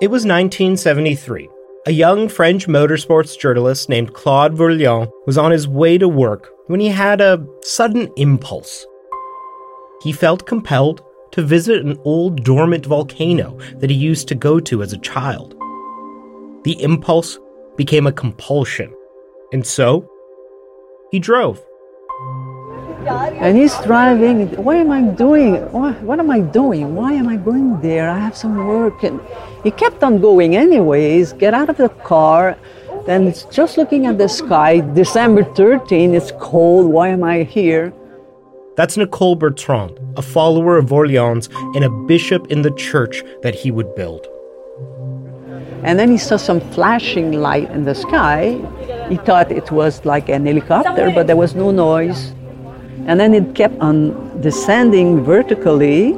It was 1973. A young French motorsports journalist named Claude Vorilhon was on his way to work when he had a sudden impulse. He felt compelled to visit an old dormant volcano that he used to go to as a child. The impulse became a compulsion, and so he drove. And he's driving. What am I doing? What, what am I doing? Why am I going there? I have some work. And he kept on going anyways. Get out of the car. Then just looking at the sky. December 13, it's cold. Why am I here? That's Nicole Bertrand, a follower of Rael's and a bishop in the church that he would build. And then he saw some flashing light in the sky. He thought it was like an helicopter, but there was no noise. And then it kept on descending vertically.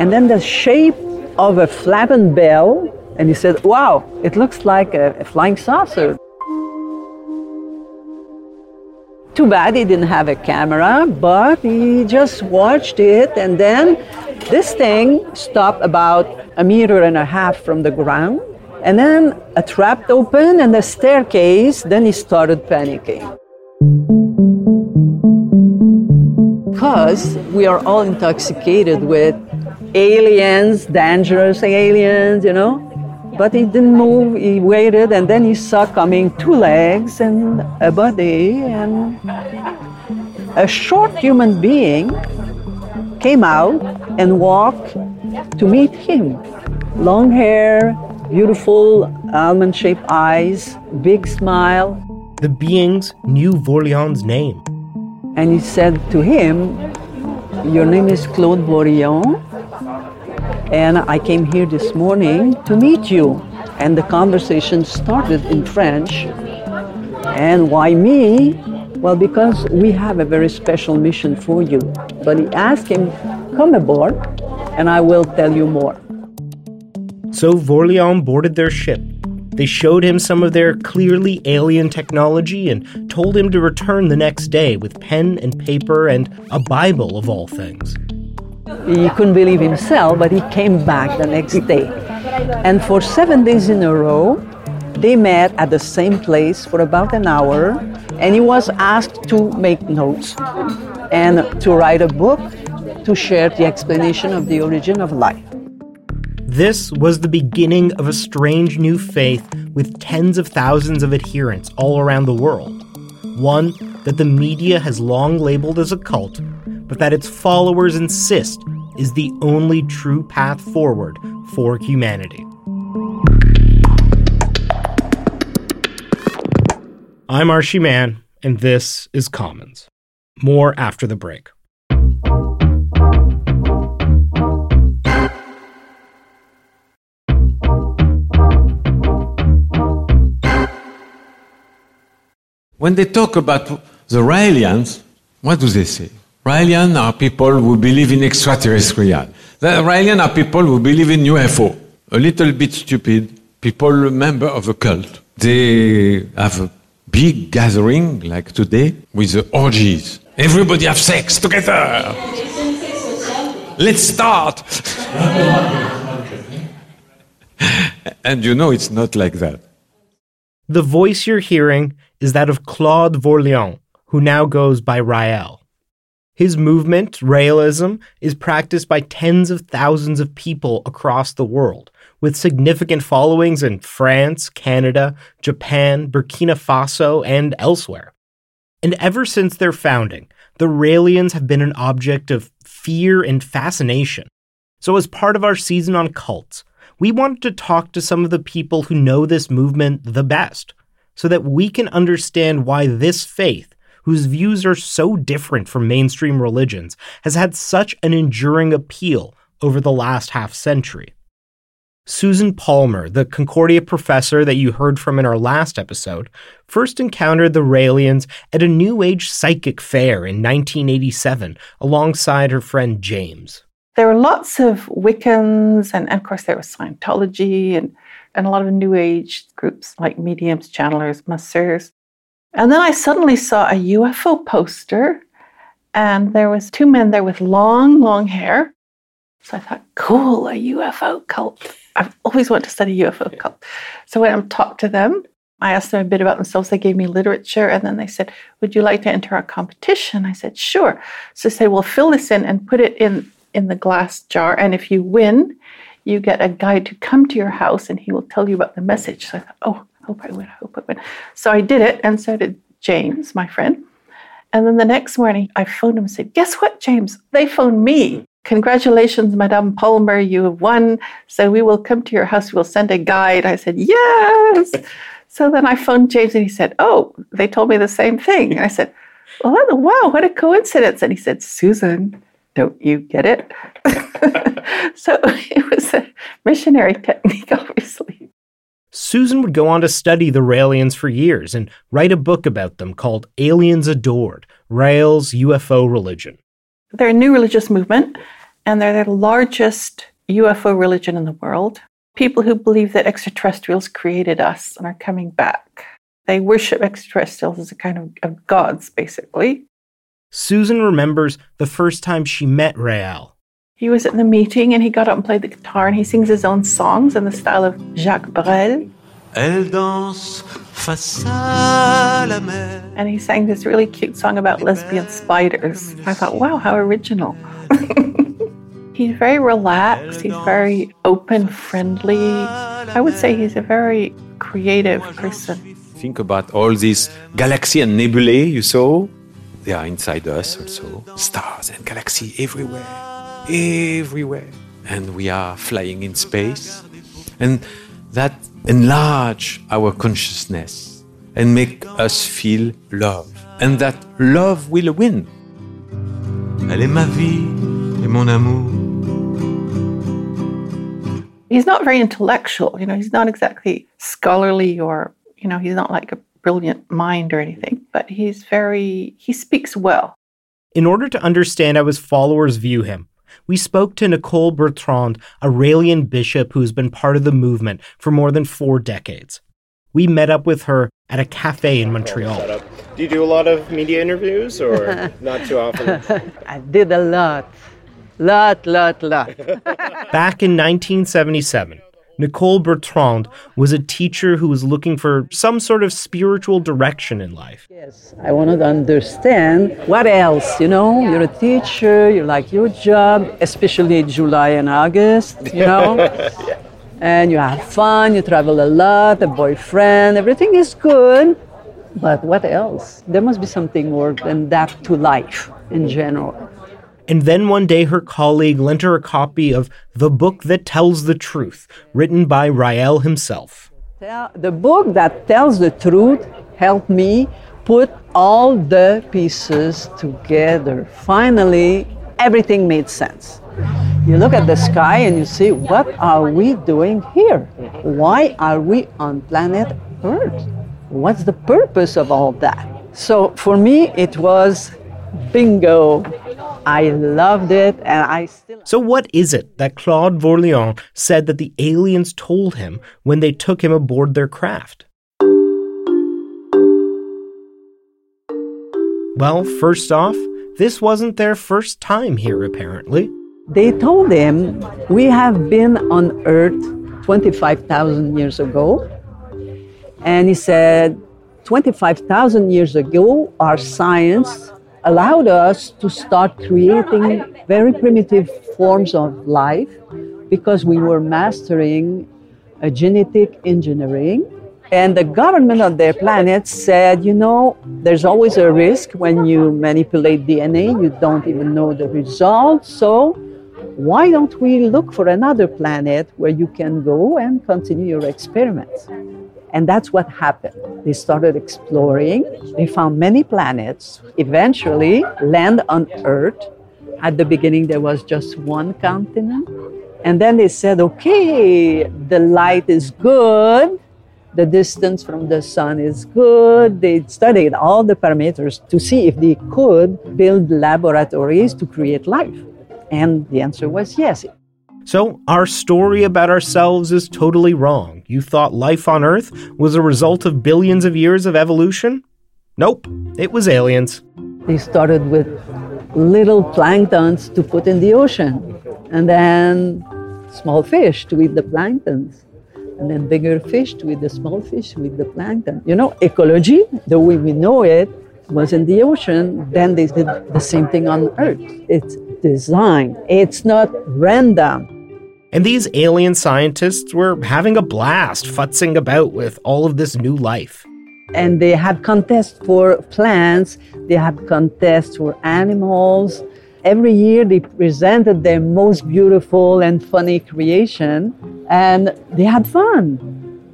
And then the shape of a flattened bell. And he said, Wow, it looks like a, a flying saucer. Too bad he didn't have a camera, but he just watched it. And then this thing stopped about a meter and a half from the ground. And then a trap opened and a staircase. Then he started panicking. Because we are all intoxicated with aliens, dangerous aliens, you know. But he didn't move, he waited, and then he saw coming two legs and a body, and a short human being came out and walked to meet him. Long hair, beautiful almond shaped eyes, big smile. The beings knew Vorilhon's name. And he said to him, Your name is Claude Vorilhon, and I came here this morning to meet you. And the conversation started in French. And why me? Well, because we have a very special mission for you. But he asked him, Come aboard, and I will tell you more. So Vorilhon boarded their ship they showed him some of their clearly alien technology and told him to return the next day with pen and paper and a Bible of all things. He couldn't believe himself, but he came back the next day. And for seven days in a row, they met at the same place for about an hour, and he was asked to make notes and to write a book to share the explanation of the origin of life. This was the beginning of a strange new faith with tens of thousands of adherents all around the world. One that the media has long labeled as a cult, but that its followers insist is the only true path forward for humanity. I'm Arshy Mann, and this is Commons. More after the break. When they talk about the Raelians, what do they say? Raelians are people who believe in extraterrestrial. The Raelians are people who believe in UFO. A little bit stupid, people member of a cult. They have a big gathering like today with the orgies. Everybody have sex together. Let's start. and you know it's not like that. The voice you're hearing is that of Claude Vorilhon, who now goes by Rael. His movement, Raelism, is practiced by tens of thousands of people across the world, with significant followings in France, Canada, Japan, Burkina Faso, and elsewhere. And ever since their founding, the Raelians have been an object of fear and fascination. So, as part of our season on cults, we wanted to talk to some of the people who know this movement the best so that we can understand why this faith, whose views are so different from mainstream religions, has had such an enduring appeal over the last half century. Susan Palmer, the Concordia professor that you heard from in our last episode, first encountered the Raelians at a New Age psychic fair in 1987 alongside her friend James there were lots of Wiccans, and, and, of course there was Scientology and, and a lot of New Age groups like mediums, channelers, masseurs. And then I suddenly saw a UFO poster, and there was two men there with long, long hair. So I thought, cool, a UFO cult. I've always wanted to study UFO cult. So when I talked to them, I asked them a bit about themselves. They gave me literature, and then they said, "Would you like to enter our competition?" I said, "Sure." So they said, "Well, fill this in and put it in in the glass jar, and if you win, you get a guide to come to your house, and he will tell you about the message." So I thought, "Oh, I hope I win. I hope I win." So I did it, and so did James, my friend. And then the next morning, I phoned him and said, "Guess what, James? They phoned me." Congratulations, Madame Palmer, you have won. So we will come to your house. We'll send a guide. I said, Yes. So then I phoned James and he said, Oh, they told me the same thing. And I said, Well, wow, what a coincidence. And he said, Susan, don't you get it? so it was a missionary technique, obviously. Susan would go on to study the Raelians for years and write a book about them called Aliens Adored Rael's UFO Religion. They're a new religious movement, and they're the largest UFO religion in the world people who believe that extraterrestrials created us and are coming back. They worship extraterrestrials as a kind of, of gods, basically. Susan remembers the first time she met Rael. He was at the meeting and he got up and played the guitar and he sings his own songs in the style of Jacques Brel. Elle danse face à la mer. And he sang this really cute song about lesbian spiders. I thought, wow, how original. He's very relaxed, he's very open, friendly. I would say he's a very creative person. Think about all these galaxies and nebulae you saw. They are inside us also. Stars and galaxies everywhere. Everywhere. And we are flying in space. And that enlarge our consciousness and make us feel love. And that love will win. Elle est ma vie et mon amour. he's not very intellectual. You know, he's not exactly scholarly or, you know, he's not like a brilliant mind or anything, but he's very, he speaks well. In order to understand how his followers view him, we spoke to Nicole Bertrand, a Raelian bishop who has been part of the movement for more than four decades. We met up with her at a cafe in Montreal. Do you do a lot of media interviews or not too often? I did a lot. Lot, lot, lot. Back in 1977, Nicole Bertrand was a teacher who was looking for some sort of spiritual direction in life. Yes, I wanted to understand what else, you know? You're a teacher, you like your job, especially July and August, you know? And you have fun, you travel a lot, a boyfriend, everything is good. But what else? There must be something more than that to life in general. And then one day her colleague lent her a copy of The Book That Tells the Truth, written by Rael himself. The book that tells the truth helped me put all the pieces together. Finally, everything made sense. You look at the sky and you see, what are we doing here? Why are we on planet Earth? What's the purpose of all that? So for me, it was bingo. I loved it, and I still. So, what is it that Claude Vorilhon said that the aliens told him when they took him aboard their craft? Well, first off, this wasn't their first time here, apparently. They told him, We have been on Earth 25,000 years ago. And he said, 25,000 years ago, our science allowed us to start creating very primitive forms of life because we were mastering genetic engineering. And the government of their planet said, you know, there's always a risk when you manipulate DNA, you don't even know the result. So why don't we look for another planet where you can go and continue your experiments? And that's what happened. They started exploring. They found many planets, eventually land on Earth. At the beginning, there was just one continent. And then they said, okay, the light is good. The distance from the sun is good. They studied all the parameters to see if they could build laboratories to create life. And the answer was yes. So, our story about ourselves is totally wrong. You thought life on Earth was a result of billions of years of evolution? Nope, it was aliens. They started with little planktons to put in the ocean. And then small fish to eat the planktons and then bigger fish to eat the small fish to eat the plankton. You know, ecology, the way we know it, was in the ocean. Then they did the same thing on Earth. It's design. It's not random. And these alien scientists were having a blast futzing about with all of this new life. And they had contests for plants, they had contests for animals. Every year they presented their most beautiful and funny creation, and they had fun.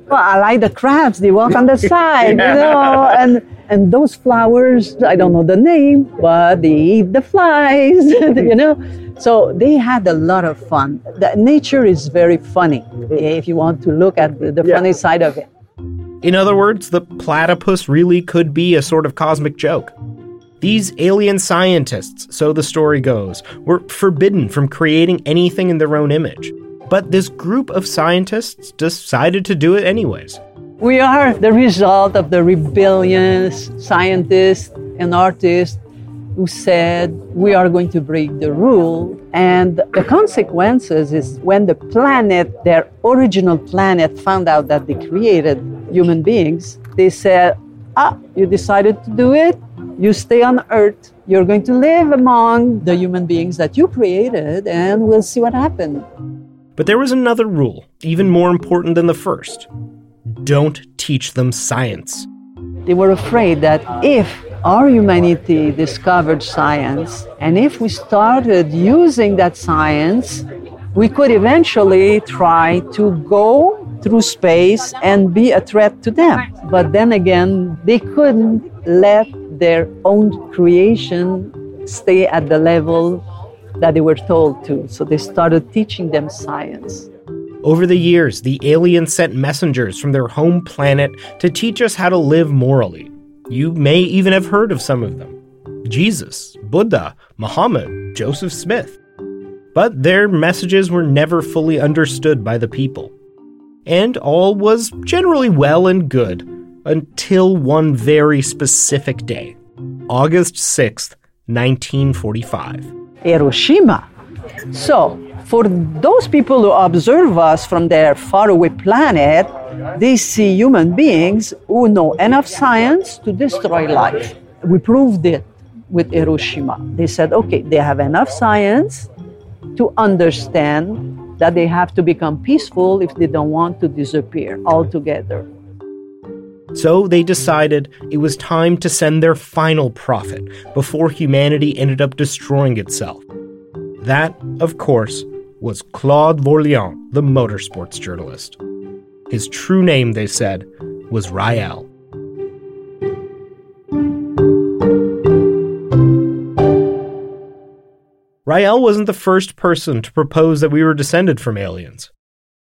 Well, I like the crabs, they walk on the side, you know, and and those flowers, I don't know the name, but they eat the flies, you know. So they had a lot of fun. The nature is very funny mm-hmm. if you want to look at the, the funny side of it. In other words, the platypus really could be a sort of cosmic joke. These alien scientists, so the story goes, were forbidden from creating anything in their own image. But this group of scientists decided to do it anyways. We are the result of the rebellious scientists and artists who said we are going to break the rule. And the consequences is when the planet, their original planet, found out that they created human beings, they said, ah, you decided to do it, you stay on Earth, you're going to live among the human beings that you created, and we'll see what happens. But there was another rule, even more important than the first don't teach them science. They were afraid that if our humanity discovered science, and if we started using that science, we could eventually try to go through space and be a threat to them. But then again, they couldn't let their own creation stay at the level that they were told to. So they started teaching them science. Over the years, the aliens sent messengers from their home planet to teach us how to live morally. You may even have heard of some of them Jesus, Buddha, Muhammad, Joseph Smith. But their messages were never fully understood by the people. And all was generally well and good until one very specific day August 6th, 1945. Hiroshima. So, for those people who observe us from their faraway planet, they see human beings who know enough science to destroy life. We proved it with Hiroshima. They said, okay, they have enough science to understand that they have to become peaceful if they don't want to disappear altogether. So they decided it was time to send their final prophet before humanity ended up destroying itself. That, of course, was Claude Vorilhon, the motorsports journalist. His true name, they said, was Rael. Rael wasn't the first person to propose that we were descended from aliens.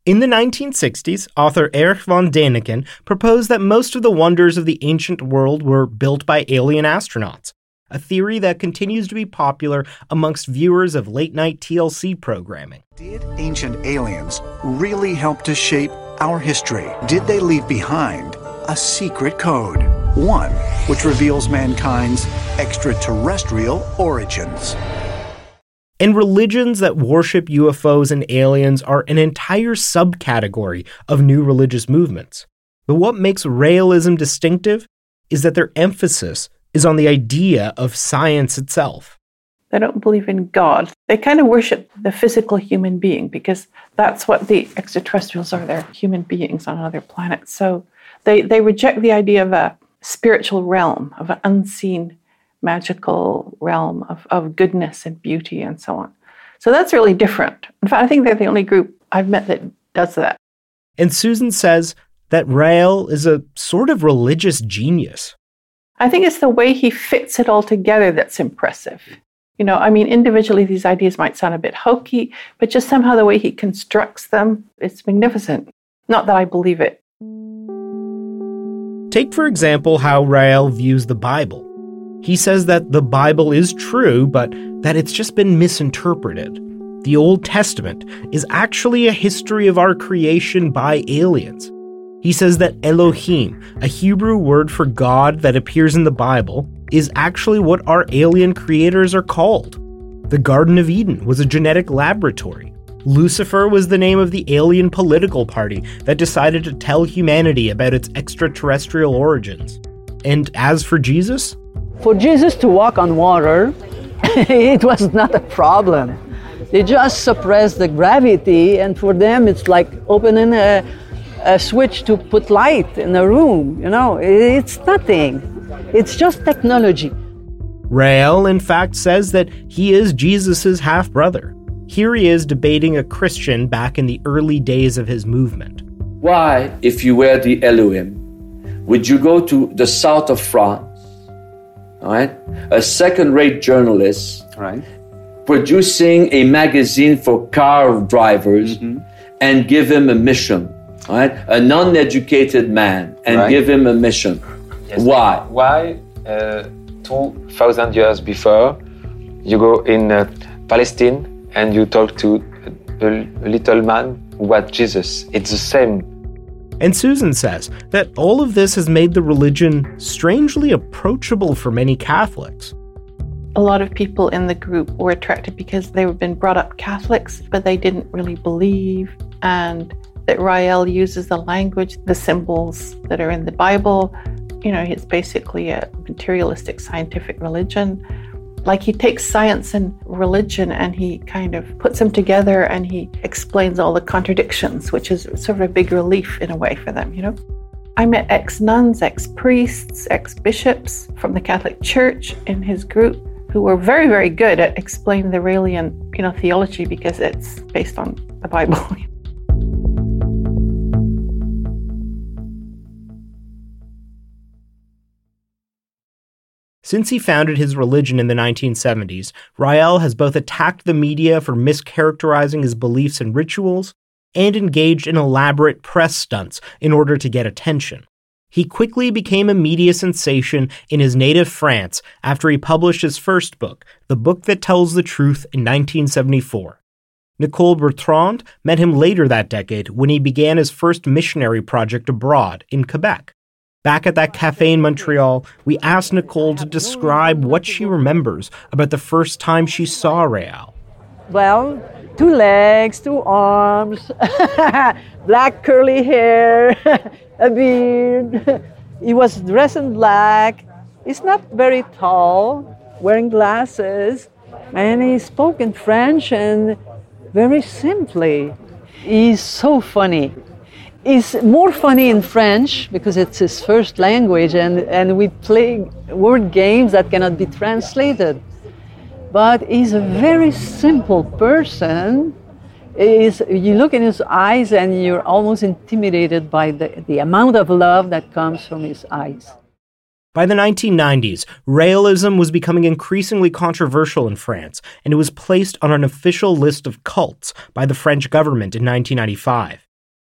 In the 1960s, author Erich von Däniken proposed that most of the wonders of the ancient world were built by alien astronauts, a theory that continues to be popular amongst viewers of late night TLC programming. Did ancient aliens really help to shape our history? Did they leave behind a secret code? One which reveals mankind's extraterrestrial origins. And religions that worship UFOs and aliens are an entire subcategory of new religious movements. But what makes Raelism distinctive is that their emphasis is on the idea of science itself. They don't believe in God. They kind of worship the physical human being because that's what the extraterrestrials are. They're human beings on another planet. So they, they reject the idea of a spiritual realm, of an unseen magical realm of, of goodness and beauty and so on. So that's really different. In fact, I think they're the only group I've met that does that. And Susan says that Rael is a sort of religious genius. I think it's the way he fits it all together that's impressive. You know, I mean, individually, these ideas might sound a bit hokey, but just somehow the way he constructs them, it's magnificent. Not that I believe it. Take, for example, how Rael views the Bible. He says that the Bible is true, but that it's just been misinterpreted. The Old Testament is actually a history of our creation by aliens. He says that Elohim, a Hebrew word for God that appears in the Bible, is actually what our alien creators are called. The Garden of Eden was a genetic laboratory. Lucifer was the name of the alien political party that decided to tell humanity about its extraterrestrial origins. And as for Jesus? For Jesus to walk on water, it was not a problem. They just suppressed the gravity, and for them, it's like opening a, a switch to put light in a room. You know, it's nothing. It's just technology. Rael, in fact, says that he is Jesus' half brother. Here he is debating a Christian back in the early days of his movement. Why, if you were the Elohim, would you go to the south of France, right? A second rate journalist, Right. producing a magazine for car drivers Mm-hmm. and give him a mission, right? A non educated man and Right. give him a mission. Yes. Why? Why, uh, 2,000 years before, you go in uh, Palestine and you talk to a, a little man who was Jesus? It's the same. And Susan says that all of this has made the religion strangely approachable for many Catholics. A lot of people in the group were attracted because they had been brought up Catholics, but they didn't really believe. And that Rael uses the language, the symbols that are in the Bible. You know, it's basically a materialistic scientific religion. Like he takes science and religion and he kind of puts them together and he explains all the contradictions, which is sort of a big relief in a way for them, you know? I met ex nuns, ex priests, ex bishops from the Catholic Church in his group who were very, very good at explaining the Raelian, you know, theology because it's based on the Bible. Since he founded his religion in the 1970s, Rael has both attacked the media for mischaracterizing his beliefs and rituals and engaged in elaborate press stunts in order to get attention. He quickly became a media sensation in his native France after he published his first book, The Book That Tells the Truth, in 1974. Nicole Bertrand met him later that decade when he began his first missionary project abroad in Quebec. Back at that cafe in Montreal, we asked Nicole to describe what she remembers about the first time she saw Rael. Well, two legs, two arms, black curly hair, a beard. he was dressed in black. He's not very tall, wearing glasses, and he spoke in French and very simply. He's so funny. He's more funny in French because it's his first language, and, and we play word games that cannot be translated but he's a very simple person. Is you look in his eyes and you're almost intimidated by the, the amount of love that comes from his eyes. By the 1990s, Raelism was becoming increasingly controversial in France, and it was placed on an official list of cults by the French government in 1995.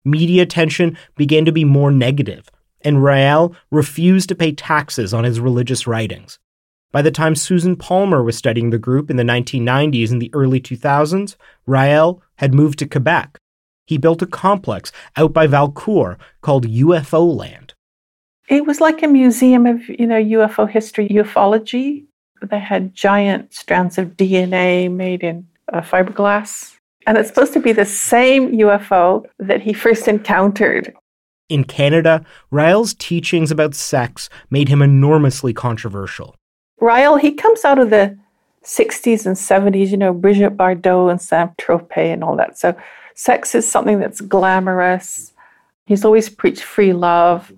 Media attention began to be more negative, and Rael refused to pay taxes on his religious writings. By the time Susan Palmer was studying the group in the 1990s and the early 2000s, Rael had moved to Quebec. He built a complex out by Valcourt called UFO Land. It was like a museum of, you know, UFO history, ufology. They had giant strands of DNA made in uh, fiberglass. And it's supposed to be the same UFO that he first encountered. In Canada, Rael's teachings about sex made him enormously controversial. Ryle, he comes out of the 60s and 70s, you know, Brigitte Bardot and Saint-Tropez and all that. So sex is something that's glamorous. He's always preached free love.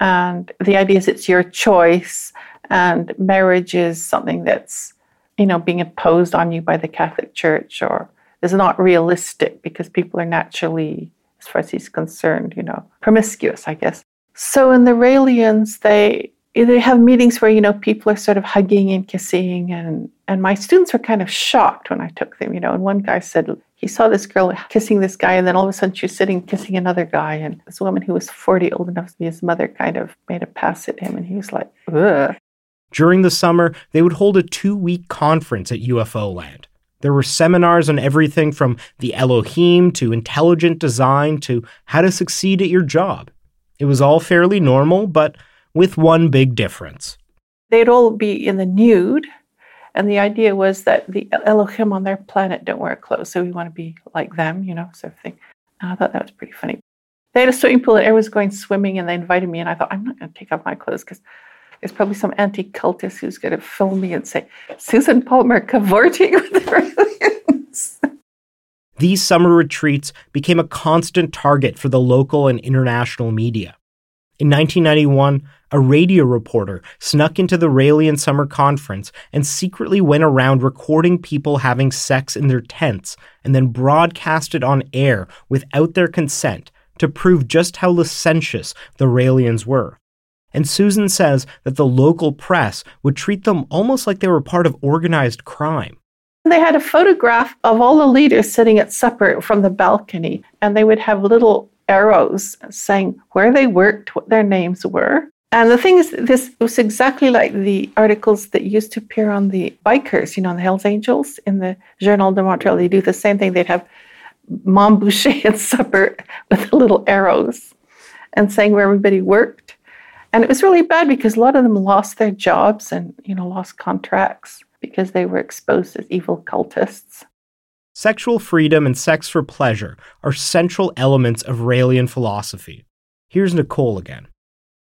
And the idea is it's your choice. And marriage is something that's, you know, being imposed on you by the Catholic Church or is not realistic because people are naturally, as far as he's concerned, you know, promiscuous, I guess. So in the Raelians, they they have meetings where you know people are sort of hugging and kissing and and my students were kind of shocked when i took them you know and one guy said he saw this girl kissing this guy and then all of a sudden she was sitting kissing another guy and this woman who was 40 old enough to be his mother kind of made a pass at him and he was like Ugh. During the summer, they would hold a two week conference at UFO Land. There were seminars on everything from the Elohim to intelligent design to how to succeed at your job. It was all fairly normal, but with one big difference. they'd all be in the nude And the idea was that the Elohim on their planet don't wear clothes, so we want to be like them, you know, sort of thing. And I thought that was pretty funny. They had a swimming pool and everyone was going swimming and they invited me and I thought, I'm not going to take off my clothes because there's probably some anti-cultist who's going to film me and say, Susan Palmer cavorting with aliens. These summer retreats became a constant target for the local and international media. In 1991, a radio reporter snuck into the Raelian Summer Conference and secretly went around recording people having sex in their tents and then broadcast it on air without their consent to prove just how licentious the Raelians were. And Susan says that the local press would treat them almost like they were part of organized crime. They had a photograph of all the leaders sitting at supper from the balcony, and they would have little arrows saying where they worked, what their names were. And the thing is, this was exactly like the articles that used to appear on the bikers, you know, on the Hells Angels in the Journal de Montreal. They do the same thing. They'd have Mom Boucher at supper with little arrows and saying where everybody worked. And it was really bad because a lot of them lost their jobs and, you know, lost contracts because they were exposed as evil cultists. Sexual freedom and sex for pleasure are central elements of Raelian philosophy. Here's Nicole again.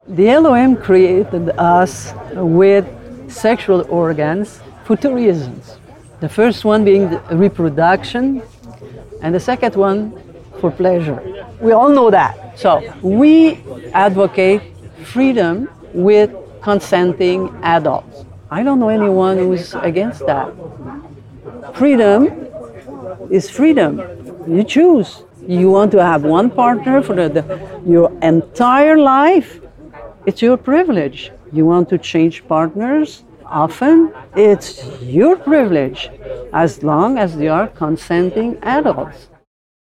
The Elohim created us with sexual organs for two reasons. The first one being reproduction, and the second one for pleasure. We all know that. So we advocate freedom with consenting adults. I don't know anyone who's against that. Freedom is freedom. You choose. You want to have one partner for the, the, your entire life, it's your privilege. You want to change partners often, it's your privilege, as long as they are consenting adults.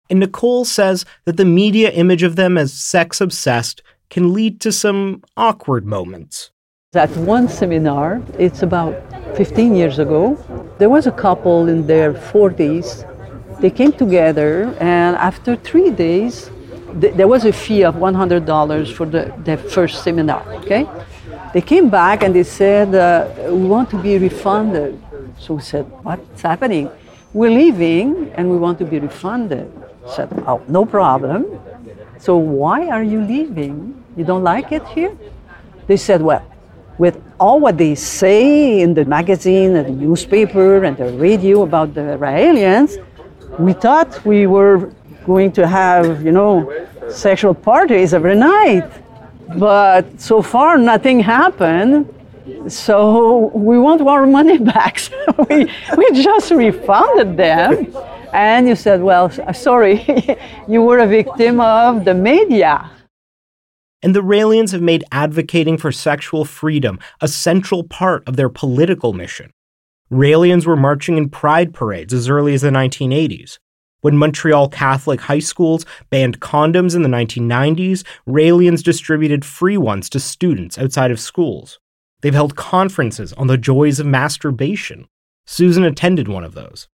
And Nicole says that the media image of them as sex obsessed can lead to some awkward moments. At one seminar, it's about 15 years ago, there was a couple in their 40s they came together, and after three days, th- there was a fee of $100 for the, first seminar. Okay, they came back and they said, uh, "We want to be refunded." So we said, "What's happening?" We're leaving, and we want to be refunded. Said, "Oh, no problem." So why are you leaving? You don't like it here? They said, "Well." With all what they say in the magazine and the newspaper and the radio about the Raelians, we thought we were going to have, you know, sexual parties every night. But so far, nothing happened. So we want our money back. So we, we just refunded them. And you said, well, sorry, you were a victim of the media. And the Raelians have made advocating for sexual freedom a central part of their political mission. Raelians were marching in pride parades as early as the 1980s. When Montreal Catholic high schools banned condoms in the 1990s, Raelians distributed free ones to students outside of schools. They've held conferences on the joys of masturbation. Susan attended one of those.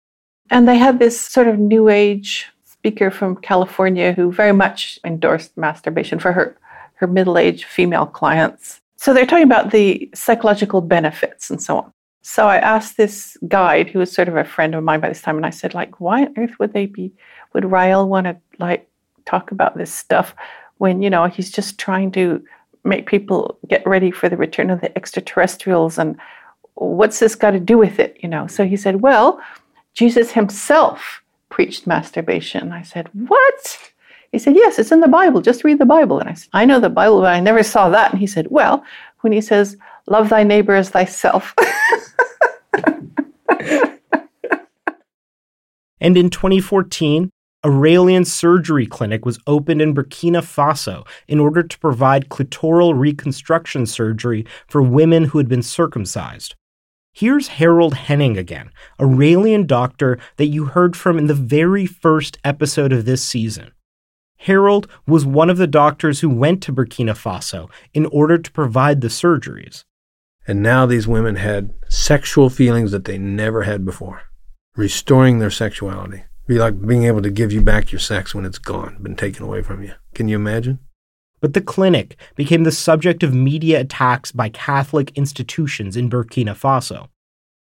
And they had this sort of new age speaker from California who very much endorsed masturbation for her, her middle aged female clients. So they're talking about the psychological benefits and so on. So I asked this guide, who was sort of a friend of mine by this time, and I said, like, why on earth would they be, would Rael want to like talk about this stuff when, you know, he's just trying to make people get ready for the return of the extraterrestrials and what's this got to do with it, you know? So he said, well, Jesus himself preached masturbation. I said, what? He said, yes, it's in the Bible. Just read the Bible. And I said, I know the Bible, but I never saw that. And he said, well, when he says, love thy neighbor as thyself. and in 2014, a Raelian surgery clinic was opened in Burkina Faso in order to provide clitoral reconstruction surgery for women who had been circumcised. Here's Harold Henning again, a Raelian doctor that you heard from in the very first episode of this season. Harold was one of the doctors who went to Burkina Faso in order to provide the surgeries. And now these women had sexual feelings that they never had before, restoring their sexuality. Be like being able to give you back your sex when it's gone, been taken away from you. Can you imagine? But the clinic became the subject of media attacks by Catholic institutions in Burkina Faso.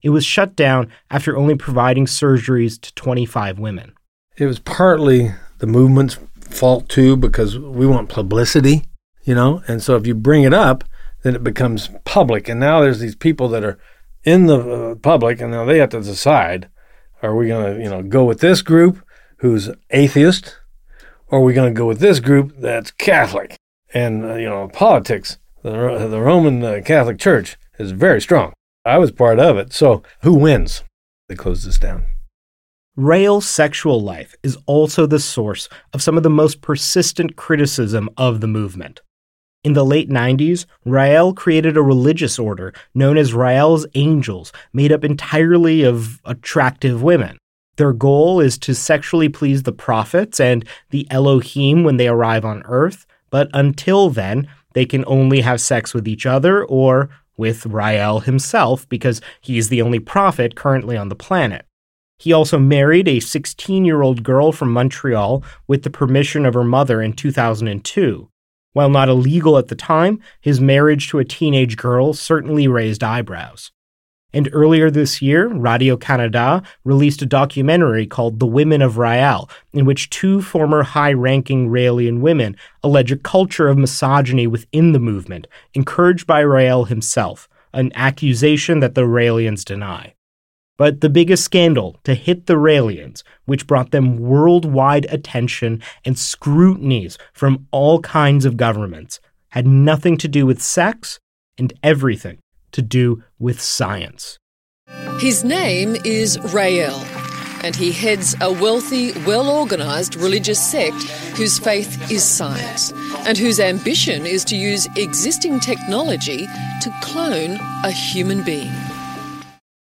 It was shut down after only providing surgeries to 25 women. It was partly the movement's fault too because we want publicity, you know? And so if you bring it up, then it becomes public. And now there's these people that are in the uh, public and now they have to decide are we going to, you know, go with this group who's atheist or are we going to go with this group that's Catholic? And, uh, you know, politics, the, the Roman uh, Catholic Church is very strong. I was part of it. So who wins? They close this down. Rael's sexual life is also the source of some of the most persistent criticism of the movement. In the late 90s, Rael created a religious order known as Rael's Angels, made up entirely of attractive women. Their goal is to sexually please the prophets and the Elohim when they arrive on Earth, but until then, they can only have sex with each other or with Rael himself because he's the only prophet currently on the planet. He also married a 16 year old girl from Montreal with the permission of her mother in 2002. While not illegal at the time, his marriage to a teenage girl certainly raised eyebrows. And earlier this year, Radio Canada released a documentary called The Women of Rael, in which two former high ranking Raelian women allege a culture of misogyny within the movement, encouraged by Rael himself, an accusation that the Raelians deny. But the biggest scandal to hit the Raelians, which brought them worldwide attention and scrutinies from all kinds of governments, had nothing to do with sex and everything to do with science. His name is Rael, and he heads a wealthy, well organised religious sect whose faith is science, and whose ambition is to use existing technology to clone a human being.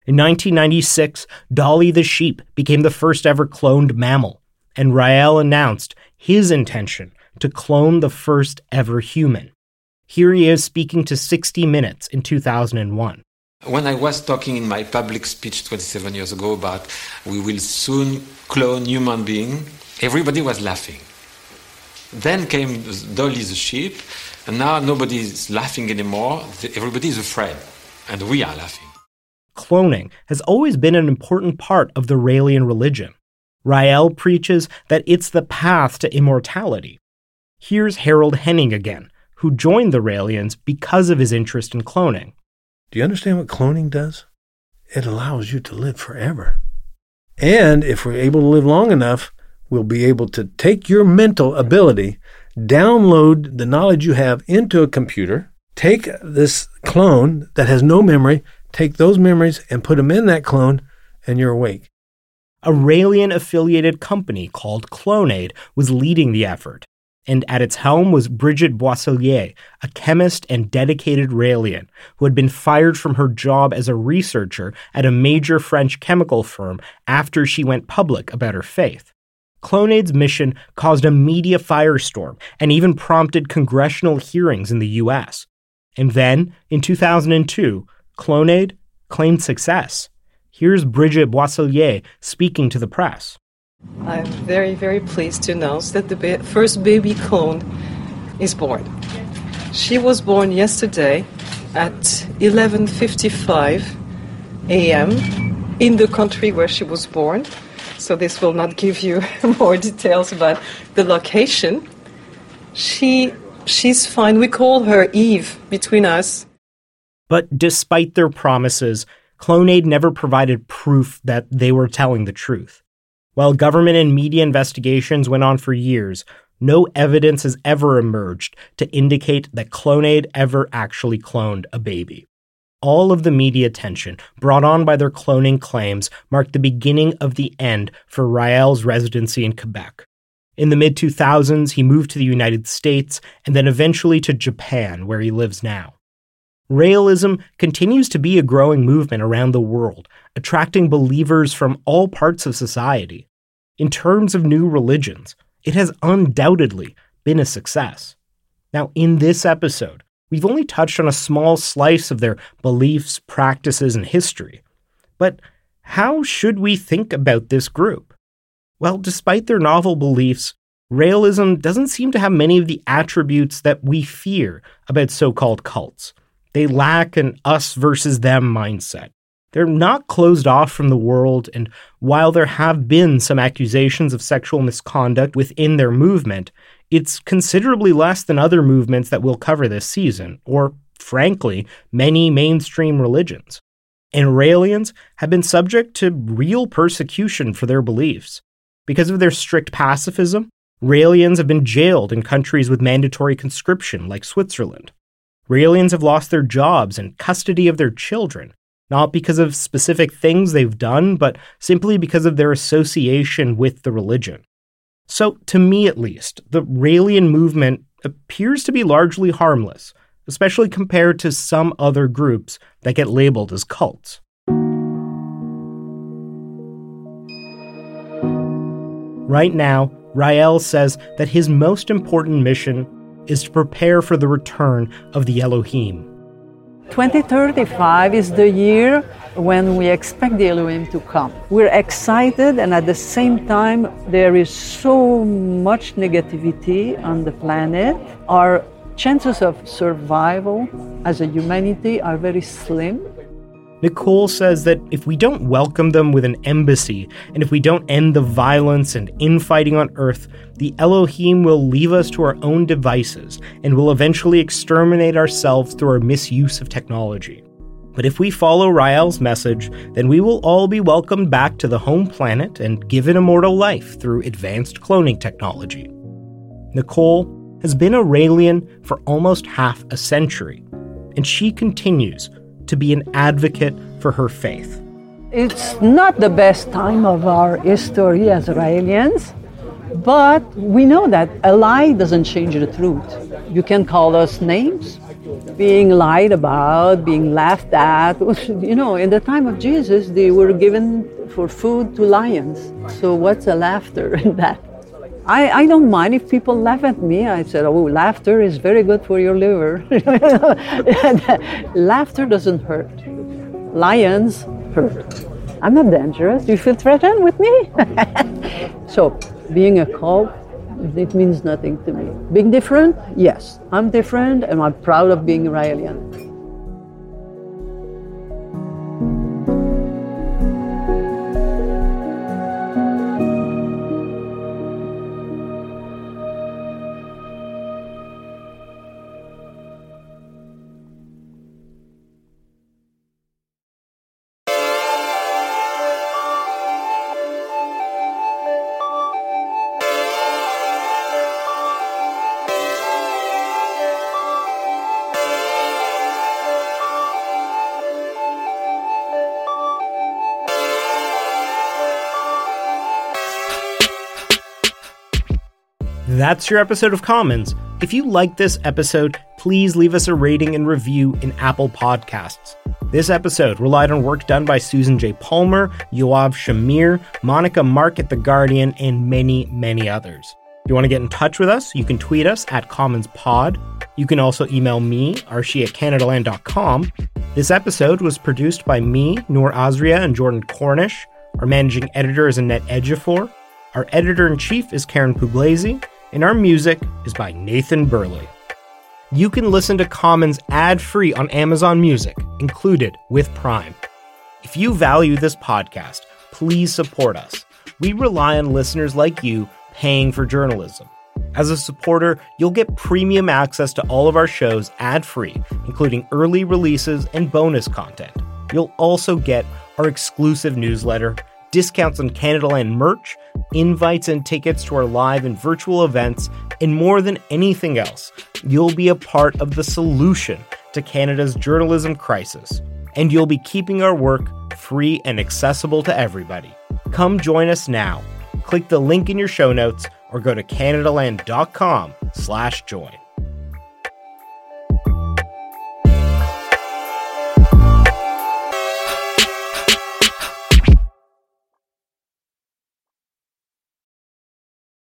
In 1996, Dolly the sheep became the first ever cloned mammal, and Rael announced his intention to clone the first ever human. Here he is speaking to 60 Minutes in 2001. When I was talking in my public speech 27 years ago about we will soon clone human being, everybody was laughing. Then came Dolly the sheep, and now nobody is laughing anymore. Everybody is afraid, and we are laughing. Cloning has always been an important part of the Raelian religion. Rael preaches that it's the path to immortality. Here's Harold Henning again, who joined the Raelians because of his interest in cloning. Do you understand what cloning does? It allows you to live forever. And if we're able to live long enough, we'll be able to take your mental ability, download the knowledge you have into a computer, take this clone that has no memory, take those memories and put them in that clone, and you're awake. A Raelian affiliated company called Clonaid was leading the effort, and at its helm was Brigitte Boisselier, a chemist and dedicated Raelian who had been fired from her job as a researcher at a major French chemical firm after she went public about her faith. Clonaid's mission caused a media firestorm and even prompted congressional hearings in the US. And then, in 2002, Clonaid claimed success. Here's Brigitte Boisselier speaking to the press. I'm very, very pleased to announce that the first baby clone is born. She was born yesterday at 11:55 a.m. in the country where she was born. So this will not give you more details about the location. She she's fine. We call her Eve between us. But despite their promises, Clonaid never provided proof that they were telling the truth. While government and media investigations went on for years, no evidence has ever emerged to indicate that Clonaid ever actually cloned a baby. All of the media attention brought on by their cloning claims marked the beginning of the end for Rael's residency in Quebec. In the mid 2000s, he moved to the United States and then eventually to Japan, where he lives now. Raelism continues to be a growing movement around the world, attracting believers from all parts of society. In terms of new religions, it has undoubtedly been a success. Now, in this episode, we've only touched on a small slice of their beliefs, practices, and history. But how should we think about this group? Well, despite their novel beliefs, Raelism doesn't seem to have many of the attributes that we fear about so called cults. They lack an us versus them mindset. They're not closed off from the world, and while there have been some accusations of sexual misconduct within their movement, it's considerably less than other movements that we'll cover this season, or frankly, many mainstream religions. And Raelians have been subject to real persecution for their beliefs. Because of their strict pacifism, Raelians have been jailed in countries with mandatory conscription, like Switzerland. Raelians have lost their jobs and custody of their children, not because of specific things they've done, but simply because of their association with the religion. So, to me at least, the Raelian movement appears to be largely harmless, especially compared to some other groups that get labeled as cults. Right now, Rael says that his most important mission is to prepare for the return of the Elohim. 2035 is the year when we expect the Elohim to come. We're excited, and at the same time, there is so much negativity on the planet. Our chances of survival as a humanity are very slim. Nicole says that if we don't welcome them with an embassy, and if we don't end the violence and infighting on Earth, the Elohim will leave us to our own devices and will eventually exterminate ourselves through our misuse of technology. But if we follow Rael's message, then we will all be welcomed back to the home planet and given immortal life through advanced cloning technology. Nicole has been a Raelian for almost half a century, and she continues to be an advocate for her faith. It's not the best time of our history as Raelians, but we know that a lie doesn't change the truth. You can call us names, being lied about, being laughed at. You know, in the time of Jesus, they were given for food to lions. So, what's a laughter in that? I, I don't mind if people laugh at me. I said, oh, laughter is very good for your liver. Uh, laughter doesn't hurt. Lions hurt. I'm not dangerous. Do you feel threatened with me? so, being a cult, it means nothing to me. Being different, yes. I'm different and I'm proud of being Raelian. That's your episode of Commons. If you like this episode, please leave us a rating and review in Apple Podcasts. This episode relied on work done by Susan J. Palmer, Yoav Shamir, Monica Mark at The Guardian, and many, many others. If you want to get in touch with us, you can tweet us at CommonsPod. You can also email me, arshy at CanadaLand.com. This episode was produced by me, Noor Azrieh, and Jordan Cornish. Our managing editor is Annette Ejiofor. Our editor in chief is Karyn Pugliese and our music is by Nathan Burley. You can listen to Commons ad free on Amazon Music, included with Prime. If you value this podcast, please support us. We rely on listeners like you paying for journalism. As a supporter, you'll get premium access to all of our shows ad free, including early releases and bonus content. You'll also get our exclusive newsletter discounts on Canadaland merch, invites and tickets to our live and virtual events, and more than anything else, you'll be a part of the solution to Canada's journalism crisis. And you'll be keeping our work free and accessible to everybody. Come join us now. Click the link in your show notes or go to canadaland.com slash join.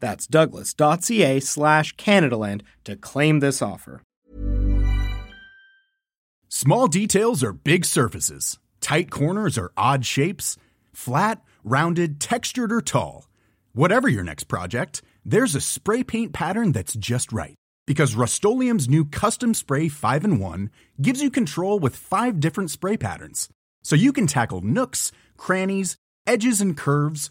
That's douglas.ca slash Canadaland to claim this offer. Small details are big surfaces. Tight corners are odd shapes. Flat, rounded, textured, or tall. Whatever your next project, there's a spray paint pattern that's just right. Because Rust new Custom Spray 5 in 1 gives you control with five different spray patterns. So you can tackle nooks, crannies, edges, and curves